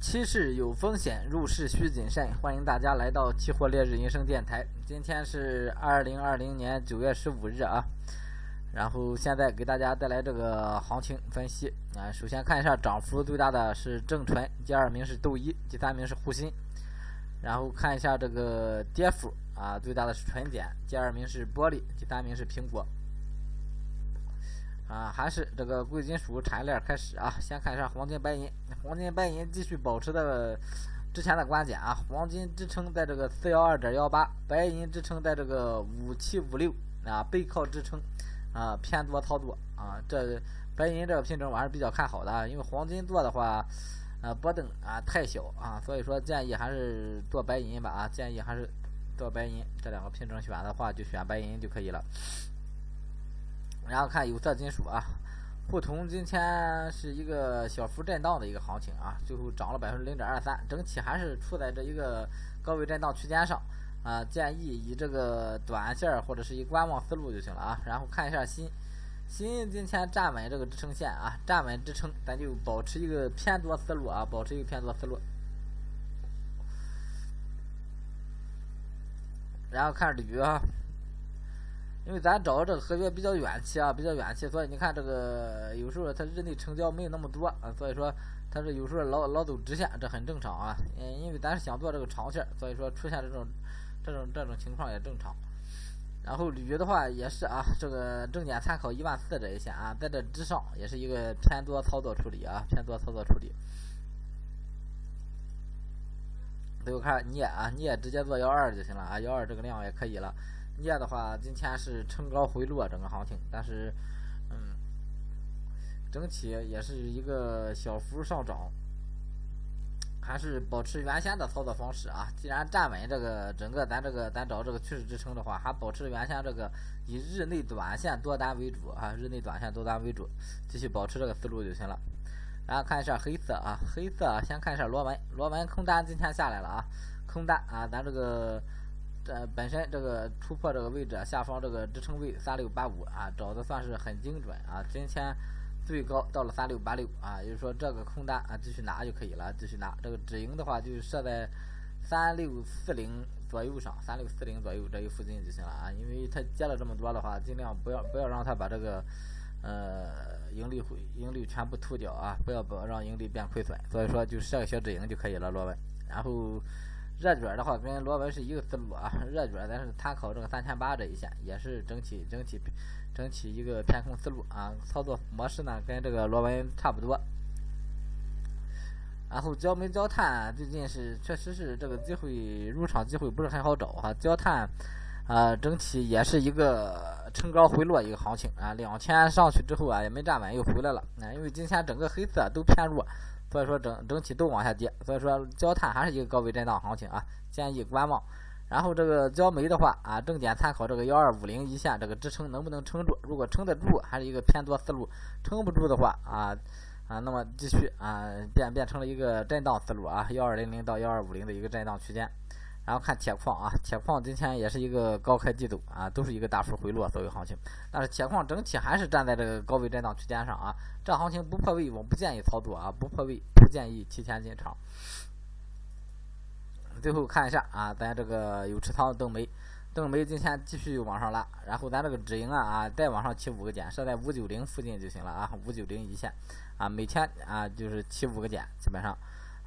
期市有风险，入市需谨慎。欢迎大家来到期货烈日银生电台。今天是二零二零年九月十五日啊。然后现在给大家带来这个行情分析啊。首先看一下涨幅最大的是正纯，第二名是豆一，第三名是沪锌。然后看一下这个跌幅啊，最大的是纯碱，第二名是玻璃，第三名是苹果。啊，还是这个贵金属产业链开始啊。先看一下黄金、白银，黄金、白银继续保持的之前的观点啊。黄金支撑在这个四幺二点幺八，白银支撑在这个五七五六啊，背靠支撑啊，偏多操作啊。这白银这个品种我还是比较看好的啊，因为黄金做的话，呃，波动啊太小啊，所以说建议还是做白银吧啊，建议还是做白银这两个品种选的话，就选白银就可以了。然后看有色金属啊，沪铜今天是一个小幅震荡的一个行情啊，最后涨了百分之零点二三，整体还是处在这一个高位震荡区间上啊，建议以这个短线或者是以观望思路就行了啊。然后看一下锌，锌今天站稳这个支撑线啊，站稳支撑，咱就保持一个偏多思路啊，保持一个偏多思路。然后看铝啊。因为咱找的这个合约比较远期啊，比较远期，所以你看这个有时候它日内成交没有那么多啊，所以说它是有时候老老走直线，这很正常啊。嗯，因为咱是想做这个长线，所以说出现这种这种这种情况也正常。然后铝的话也是啊，这个重点参考一万四这一线啊，在这之上也是一个偏多操作处理啊，偏多操作处理。最后看镍啊，镍直接做幺二就行了啊，幺二这个量也可以了。镍的话，今天是冲高回落整个行情，但是，嗯，整体也是一个小幅上涨，还是保持原先的操作方式啊。既然站稳这个整个咱这个咱找这个趋势支撑的话，还保持原先这个以日内短线多单为主啊，日内短线多单为主，继续保持这个思路就行了。然后看一下黑色啊，黑色啊先看一下螺纹，螺纹空单今天下来了啊，空单啊，咱这个。这本身这个突破这个位置下方这个支撑位三六八五啊，找的算是很精准啊。今天最高到了三六八六啊，也就是说这个空单啊继续拿就可以了，继续拿。这个止盈的话就设在三六四零左右上，三六四零左右这一附近就行了啊。因为它接了这么多的话，尽量不要不要让它把这个呃盈利回盈利全部吐掉啊，不要不让盈利变亏损。所以说就设个小止盈就可以了，罗文。然后。热卷的话跟螺纹是一个思路啊，热卷咱是参考这个三千八这一线，也是整体整体整体一个偏空思路啊，操作模式呢跟这个螺纹差不多。然后焦煤焦炭最近是确实是这个机会入场机会不是很好找哈，焦炭啊整体也是一个冲高回落一个行情啊，两千上去之后啊也没站稳又回来了，啊因为今天整个黑色都偏弱。所以说整整体都往下跌，所以说焦炭还是一个高位震荡行情啊，建议观望。然后这个焦煤的话啊，重点参考这个幺二五零一线这个支撑能不能撑住，如果撑得住，还是一个偏多思路；撑不住的话啊啊，那么继续啊变变成了一个震荡思路啊，幺二零零到幺二五零的一个震荡区间。然后看铁矿啊，铁矿今天也是一个高开低走啊，都是一个大幅回落作为行情。但是铁矿整体还是站在这个高位震荡区间上啊，这行情不破位，我不建议操作啊，不破位不建议提前进场。最后看一下啊，咱这个有持仓的邓梅，邓梅今天继续往上拉，然后咱这个止盈啊啊，再往上起五个点，设在五九零附近就行了啊，五九零一线啊，每天啊就是起五个点，基本上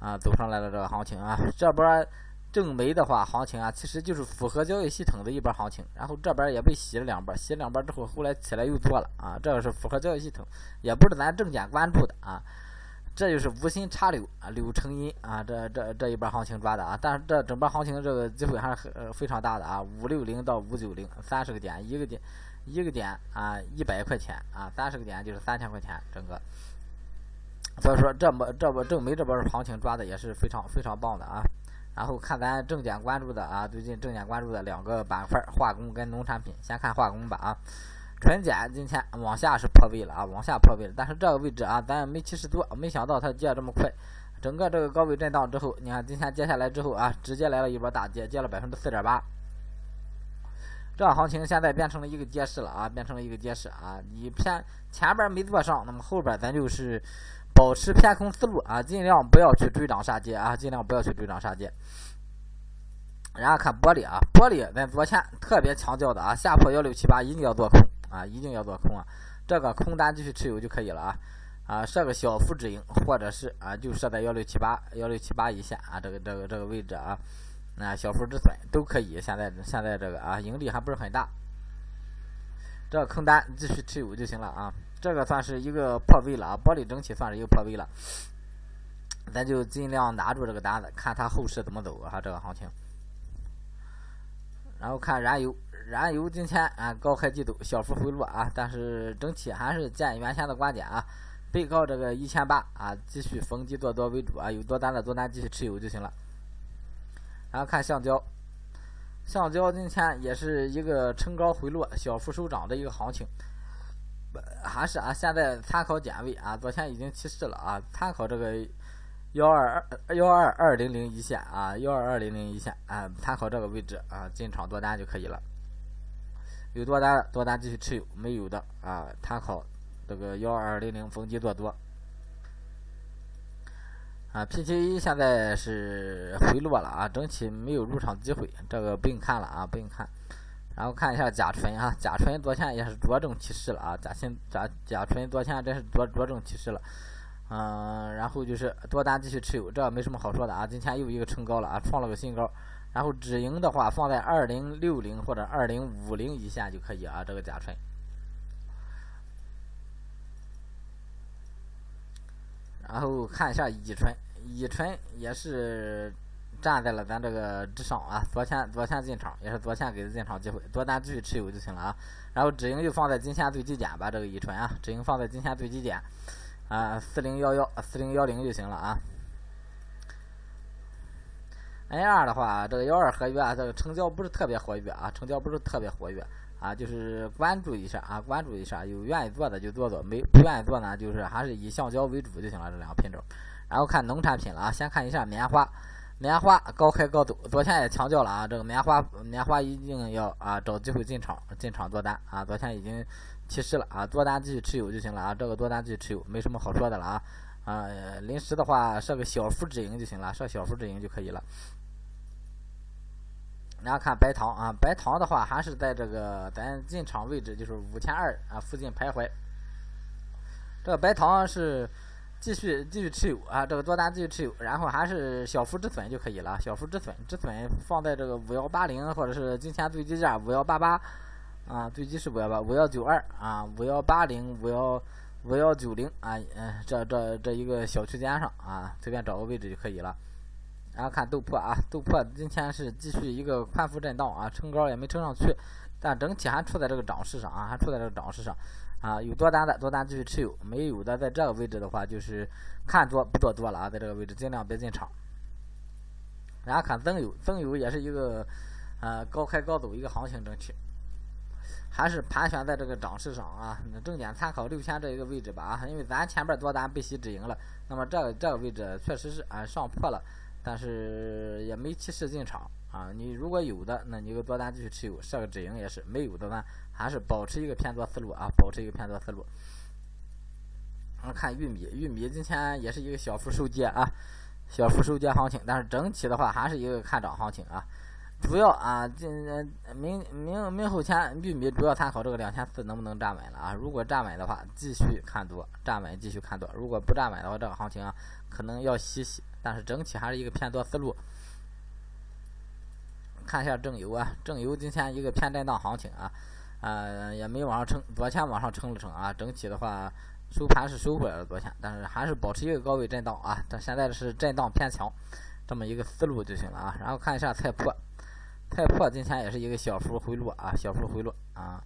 啊走上来了这个行情啊，这波。正煤的话，行情啊，其实就是符合交易系统的一波行情，然后这边也被洗了两波，洗两波之后，后来起来又做了啊，这个是符合交易系统，也不是咱正点关注的啊，这就是无心插柳啊，柳成荫啊，这这这一波行情抓的啊，但是这整波行情这个机会还是很非常大的啊，五六零到五九零，三十个点，一个点一个点啊，一百块钱啊，三十个点就是三千块钱整个，所以说这波这波正煤这波行情抓的也是非常非常棒的啊。然后看咱重点关注的啊，最近重点关注的两个板块，化工跟农产品。先看化工吧啊，纯碱今天往下是破位了啊，往下破位了。但是这个位置啊，咱没七十多，没想到它跌这么快。整个这个高位震荡之后，你看今天接下来之后啊，直接来了一波大跌，跌了百分之四点八。这行情现在变成了一个跌势了啊，变成了一个跌势啊。你偏前边没做上，那么后边咱就是。保持偏空思路啊，尽量不要去追涨杀跌啊，尽量不要去追涨杀跌。然后看玻璃啊，玻璃咱昨天特别强调的啊，下破幺六七八一定要做空啊，一定要做空啊，这个空单继续持有就可以了啊啊，设个小幅止盈，或者是啊就设在幺六七八幺六七八一线啊，这个这个这个位置啊，那小幅止损都可以。现在现在这个啊盈利还不是很大，这个空单继续持有就行了啊，这个算是一个破位了啊，玻璃整体算是一个破位了，咱就尽量拿住这个单子，看它后市怎么走啊，这个行情。然后看燃油，燃油今天啊高开低走，小幅回落啊，但是整体还是见原先的观点啊，背靠这个一千八啊，继续逢低做多为主啊，有多单的多单继续持有就行了。然后看橡胶，橡胶今天也是一个冲高回落、小幅收涨的一个行情，还是啊，现在参考点位啊，昨天已经提示了啊，参考这个。幺二二幺二二零零一线啊，幺二二零零一线啊，参考这个位置啊，进场多单就可以了。有多单多单继续持有，没有的啊，参考这个幺二零零逢低做多。啊，P T 现在是回落了啊，整体没有入场机会，这个不用看了啊，不用看。然后看一下甲醇啊，甲醇昨天也是着重提示了啊，甲醇甲甲醇昨天真是着着重提示了。嗯，然后就是多单继续持有，这没什么好说的啊。今天又一个冲高了啊，创了个新高。然后止盈的话放在二零六零或者二零五零一线就可以啊。这个甲醇。然后看一下乙醇，乙醇也是站在了咱这个之上啊。昨天昨天进场也是昨天给的进场机会，多单继续持有就行了啊。然后止盈就放在今天最低点吧，这个乙醇啊，止盈放在今天最低点。啊，四零幺幺四零幺零就行了啊。N 二的话，这个幺二合约啊，这个成交不是特别活跃啊，成交不是特别活跃啊，就是关注一下啊，关注一下，有愿意做的就做做，没不愿意做呢，就是还是以橡胶为主就行了，这两个品种。然后看农产品了啊，先看一下棉花，棉花高开高走，昨天也强调了啊，这个棉花棉花一定要啊找机会进场进场做单啊，昨天已经。提示了啊，多单继续持有就行了啊，这个多单继续持有没什么好说的了啊，啊，临时的话设个小幅止盈就行了，设小幅止盈就可以了。然后看白糖啊，白糖的话还是在这个咱进场位置就是五千二啊附近徘徊。这个白糖是继续继续持有啊，这个多单继续持有，然后还是小幅止损就可以了，小幅止损止损放在这个五幺八零或者是今天最低价五幺八八。啊，最低是五幺八五幺九二啊，五幺八零五幺五幺九零啊，嗯，这这这一个小区间上啊，随便找个位置就可以了。然后看豆粕啊，豆粕今天是继续一个宽幅震荡啊，冲高也没冲上去，但整体还处在这个涨势上啊，还处在这个涨势上啊。有多单的多单继续持有，没有的在这个位置的话就是看多不做多了啊，在这个位置尽量别进场。然后看增油，增油也是一个呃高开高走一个行情整体。还是盘旋在这个涨势上啊，那重点参考六千这一个位置吧啊，因为咱前边多单被洗止盈了，那么这个这个位置确实是啊上破了，但是也没提示进场啊。你如果有的，那你个多单继续持有，设个止盈也是；没有的呢，还是保持一个偏多思路啊，保持一个偏多思路。我们看玉米，玉米今天也是一个小幅收跌啊，小幅收跌行情，但是整体的话还是一个看涨行情啊。主要啊，今明明明后天玉米主要参考这个两千四能不能站稳了啊？如果站稳的话，继续看多；站稳继续看多。如果不站稳的话，这个行情啊，可能要洗洗。但是整体还是一个偏多思路。看一下正油啊，正油今天一个偏震荡行情啊，啊也没往上撑，昨天往上撑了撑啊。整体的话，收盘是收回来了昨天，但是还是保持一个高位震荡啊。但现在是震荡偏强，这么一个思路就行了啊。然后看一下菜粕。菜粕今天也是一个小幅回落啊，小幅回落啊，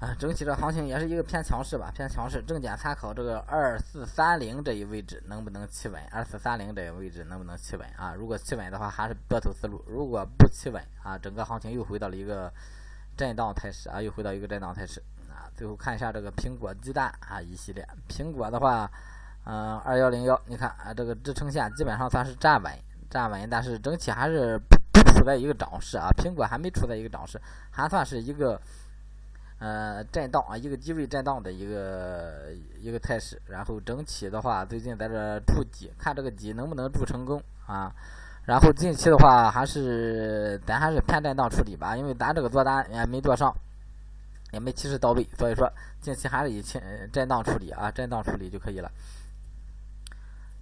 啊，整体的行情也是一个偏强势吧，偏强势。重点参考这个二四三零这一位置能不能企稳，二四三零这一位置能不能企稳啊？如果企稳的话，还是多头思路；如果不企稳啊，整个行情又回到了一个震荡态势啊，又回到一个震荡态势啊。最后看一下这个苹果鸡蛋啊一系列，苹果的话，嗯，二幺零幺，你看啊，这个支撑线基本上算是站稳，站稳，但是整体还是不。处在一个涨势啊，苹果还没处在一个涨势，还算是一个呃，震荡啊，一个低位震荡的一个一个态势。然后整体的话，最近在这筑底，看这个底能不能筑成功啊？然后近期的话，还是咱还是偏震荡处理吧，因为咱这个做单也没做上，也没及时到位，所以说近期还是以轻震荡处理啊，震荡处理就可以了。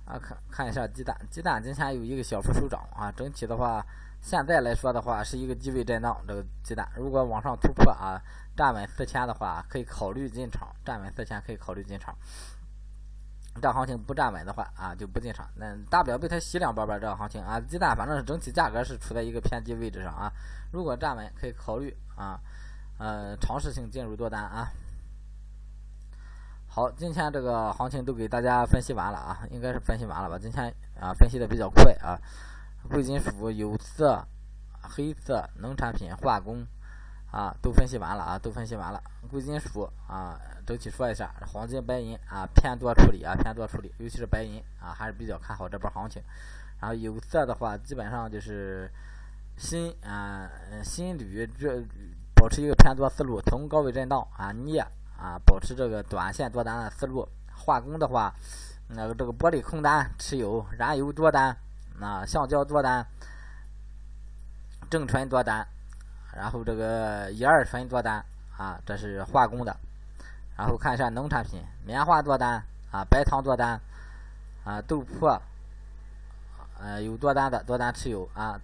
啊，看看一下鸡蛋，鸡蛋今天有一个小幅收涨啊，整体的话，现在来说的话是一个低位震荡，这个鸡蛋如果往上突破啊。站稳四千的话，可以考虑进场；站稳四千可以考虑进场。这行情不站稳的话啊，就不进场。那大不了被它洗两波吧。这行情啊，鸡蛋反正是整体价格是处在一个偏低位置上啊。如果站稳，可以考虑啊，呃，尝试性进入多单啊。好，今天这个行情都给大家分析完了啊，应该是分析完了吧？今天啊，分析的比较快啊。贵金属、有色、黑色、农产品、化工。啊，都分析完了啊，都分析完了。贵金属啊，整体说一下，黄金、白银啊偏多处理啊，偏多处理，尤其是白银啊，还是比较看好这波行情。然后有色的话，基本上就是锌啊、锌铝这保持一个偏多思路，从高位震荡啊，镍啊保持这个短线多单的思路。化工的话，那个这个玻璃空单持有，燃油多单啊，橡胶多单，正纯多单。然后这个一二醇多单啊，这是化工的。然后看一下农产品，棉花多单啊，白糖多单啊，豆粕，呃有多单的多单持有啊，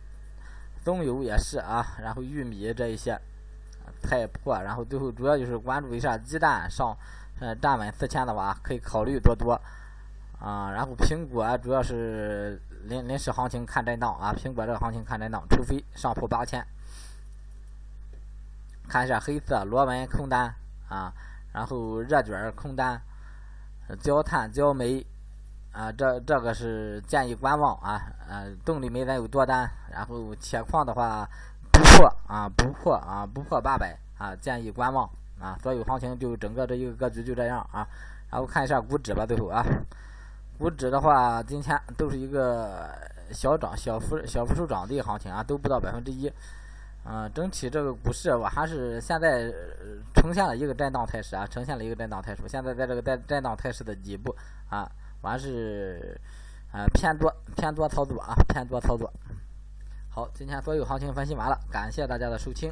棕油也是啊，然后玉米这一些，太破，然后最后主要就是关注一下鸡蛋上，呃站稳四千的话可以考虑多多啊。然后苹果主要是临临时行情看震荡啊，苹果这个行情看震荡，除非上破八千。看一下黑色螺纹空单啊，然后热卷空单，焦炭、焦煤啊，这这个是建议观望啊。呃，动力煤咱有多单，然后铁矿的话不破啊，不破啊，不破八百啊，建议观望啊。所有行情就整个这一个格局就这样啊。然后看一下股指吧，最后啊，股指的话今天都是一个小涨、小幅、小幅收涨的一个行情啊，都不到百分之一。嗯，整体这个股市我还是现在呈现了一个震荡态势啊，呈现了一个震荡态势。现在在这个在震荡态势的底部啊，我还是呃偏多偏多操作啊，偏多操作。好，今天所有行情分析完了，感谢大家的收听。